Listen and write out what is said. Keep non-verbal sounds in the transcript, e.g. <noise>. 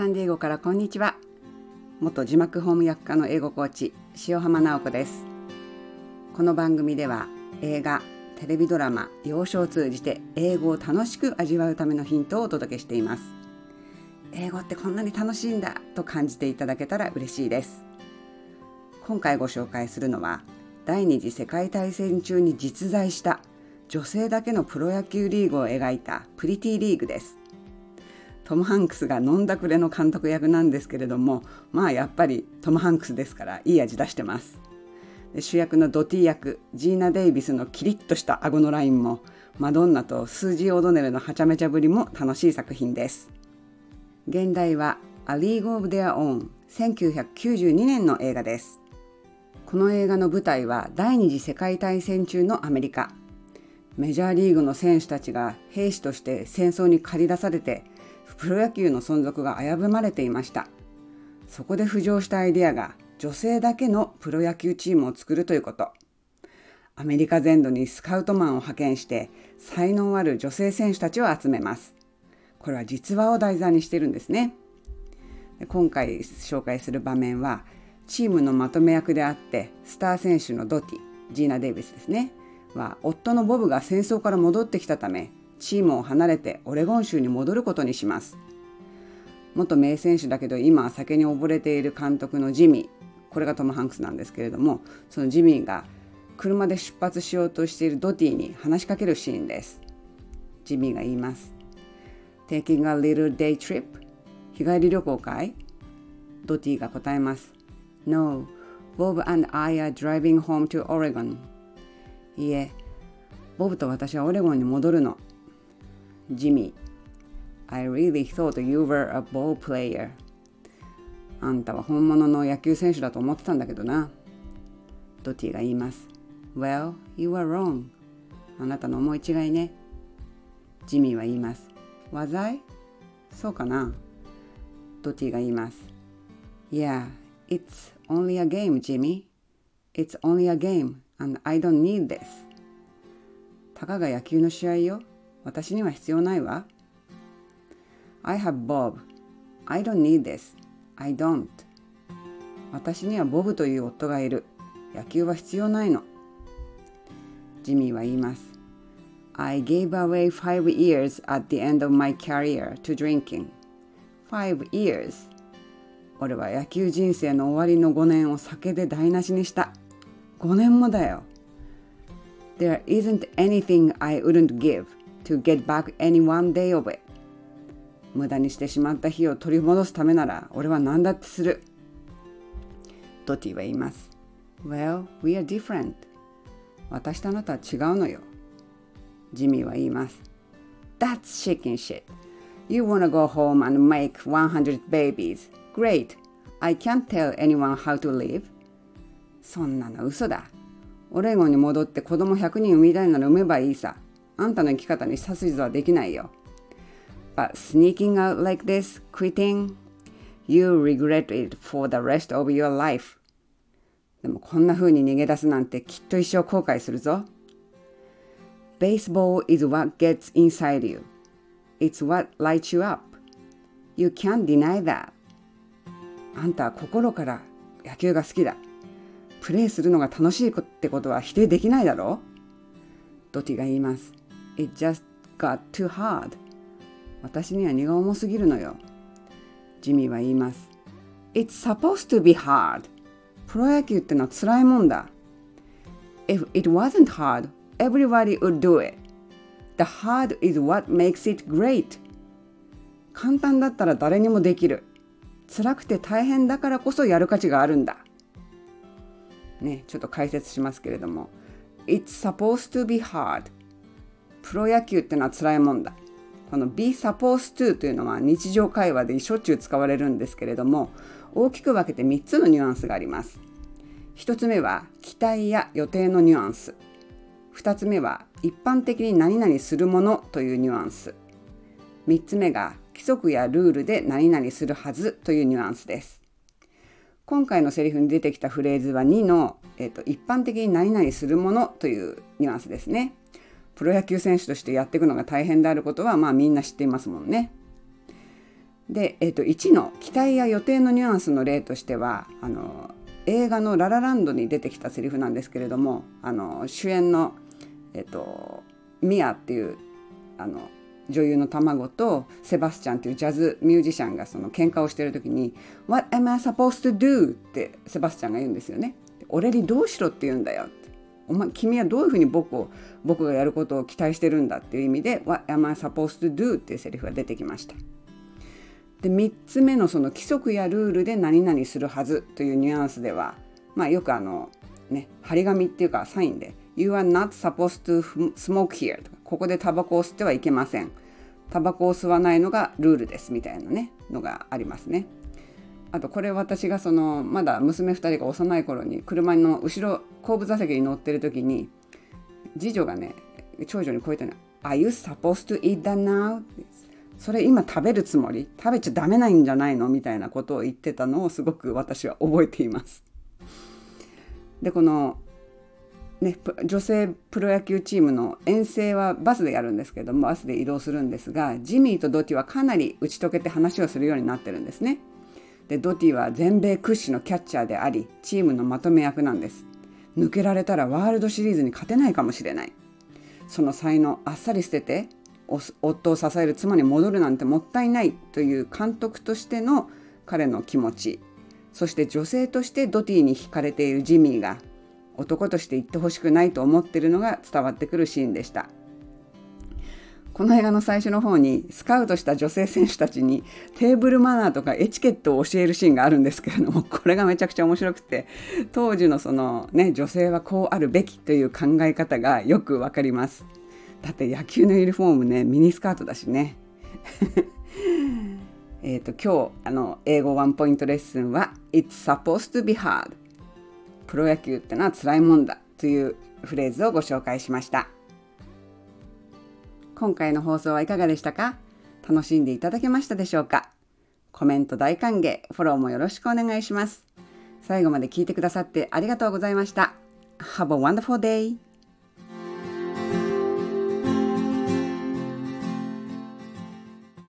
サンディエゴからこんにちは元字幕翻訳家の英語コーチ塩浜直子ですこの番組では映画テレビドラマ洋書を通じて英語を楽しく味わうためのヒントをお届けしています英語ってこんなに楽しいんだと感じていただけたら嬉しいです今回ご紹介するのは第二次世界大戦中に実在した女性だけのプロ野球リーグを描いたプリティリーグですトム・ハンクスが飲んだくれの監督役なんですけれどもまあやっぱりトム・ハンクスですからいい味出してます。で主役のドティ役ジーナ・デイビスのキリッとした顎のラインもマドンナとスージー・オドネルのはちゃめちゃぶりも楽しい作品です。現代は「A League of Their Own」1992年の映画です。この映画の舞台は第二次世界大戦中のアメリカ。メジャーリーグの選手たちが兵士として戦争に駆り出されてプロ野球の存続が危ぶまれていました。そこで浮上したアイデアが女性だけのプロ野球チームを作るということ。アメリカ全土にスカウトマンを派遣して才能ある女性選手たちを集めます。これは実話を題材にしてるんですね。今回紹介する場面はチームのまとめ役であってスター選手のドティジーナ・デイビスですね。は夫のボブが戦争から戻ってきたためチームを離れてオレゴン州に戻ることにします。元名選手だけど今は酒に溺れている監督のジミー。これがトム・ハンクスなんですけれどもそのジミーが車で出発しようとしているドティに話しかけるシーンです。ジミーが言います。Taking a little day trip? 日帰り旅行かいドティが答えます。No, Bob and I are driving home to Oregon. いいえ。ボブと私はオレゴンに戻るの。Jimmy, I really thought you were a ball player. あんたは本物の野球選手だと思ってたんだけどな。ドティが言います。Well, you are wrong. あなたの思い違いね。ジミーは言います。Was I? そうかな。ドティが言います。Yeah, it's only a game, Jimmy. It's only a game, and I don't need this. たかが野球の試合よ。私には必要ないわ。I have Bob. I don't need this. I don't. 私にはボブという夫がいる。野球は必要ないの。ジミーは言います。I gave away five years at the end of my career to drinking. Five years. 俺は野球人生の終わりの5年を酒で台無しにした。5年もだよ。There isn't anything I wouldn't give to get back any one day of it 無駄にしてしまった日を取り戻すためなら俺は何だってするドティは言います Well, we are different 私とあなたは違うのよジミーは言います That's chicken shit You wanna go home and make 100 babies Great I can't tell anyone how to live そんなの嘘だオレゴンに戻って子供100人産みたいなら産めばいいさあんたの生き方に指図はできないよ。But sneaking out like this, quitting, you regret it for the rest of your life. でもこんな風に逃げ出すなんてきっと一生後悔するぞ。Baseball is what gets inside you. It's what lights you up. You can't deny that. あんたは心から野球が好きだ。プレーするのが楽しいってことは否定できないだろうドティが言います。It just got too hard. 私には荷が重すぎるのよ。ジミーは言います。It's supposed to be hard. プロ野球ってのは辛いもんだ。If it wasn't hard, everybody would do it. The hard is what makes it great. 簡単だったら誰にもできる。辛くて大変だからこそやる価値があるんだ。ね、ちょっと解説しますけれども。It's supposed to be hard. プロ野球ってのは辛いもんだ。この be supposed to というのは日常会話でしょっちゅう使われるんですけれども大きく分けて3つのニュアンスがあります。1つ目は期待や予定のニュアンス。2つ目は一般的に何々するものというニュアンス。3つ目が規則やルールで何々するはずというニュアンスです。今回のセリフに出てきたフレーズは2の、えーと一般的に何々するものというニュアンスですね。プロ野球選手としてやっていくのが大変であることはまあみんな知っていますもんね。で、えー、と1の期待や予定のニュアンスの例としてはあの映画の「ララランド」に出てきたセリフなんですけれどもあの主演の、えーと、ミアっていうあの女優の卵とセバスチャンっていうジャズミュージシャンがその喧嘩をしてる時に「What am I supposed to do?」ってセバスチャンが言うんですよね。俺にどうしろって言うんだよお前君はどういうふうに僕を僕がやることを期待してるんだっていう意味で「What am I supposed to do?」っていうセリフが出てきました。で3つ目のその規則やルールで何々するはずというニュアンスでは、まあ、よくあのね張り紙っていうかサインで「You are not supposed to smoke here」とかここでタバコを吸ってはいけません。タバコを吸わないのがルールですみたいなねのがありますね。あとこれ私がそのまだ娘2人が幼い頃に車の後ろ後部座席に乗ってる時に次女がね長女にこう言ったの「Are you supposed to eat that now?」それ今食べるつもり？食べちゃダメなんじゃないの？みたいなことを言ってたのをすごく私は覚えています。でこのね、女性プロ野球チームの遠征はバスでやるんですけどもバスで移動するんですがジミーとドティはかなり打ち解けて話をするようになってるんですね。でドティは全米屈指のキャッチャーでありチームのまとめ役なんです。抜けられたらワールドシリーズに勝てないかもしれない。その才能あっさり捨てて夫を支える妻に戻るなんてもったいないという監督としての彼の気持ち。そして女性としてドティに惹かれているジミーが男として言ってほしくないと思っているのが伝わってくるシーンでした。この映画の最初の方にスカウトした女性選手たちにテーブルマナーとかエチケットを教えるシーンがあるんですけれども <laughs> これがめちゃくちゃ面白くて当時のそのね女性はこうあるべきという考え方がよくわかります。だって野球のユニフォームねミニスカートだしね。<laughs> えっと今日あの英語ワンポイントレッスンは It's supposed to be hard プロ野球ってのは辛いもんだというフレーズをご紹介しました。今回の放送はいかがでしたか？楽しんでいただけましたでしょうか？コメント大歓迎、フォローもよろしくお願いします。最後まで聞いてくださってありがとうございました。Have a wonderful day!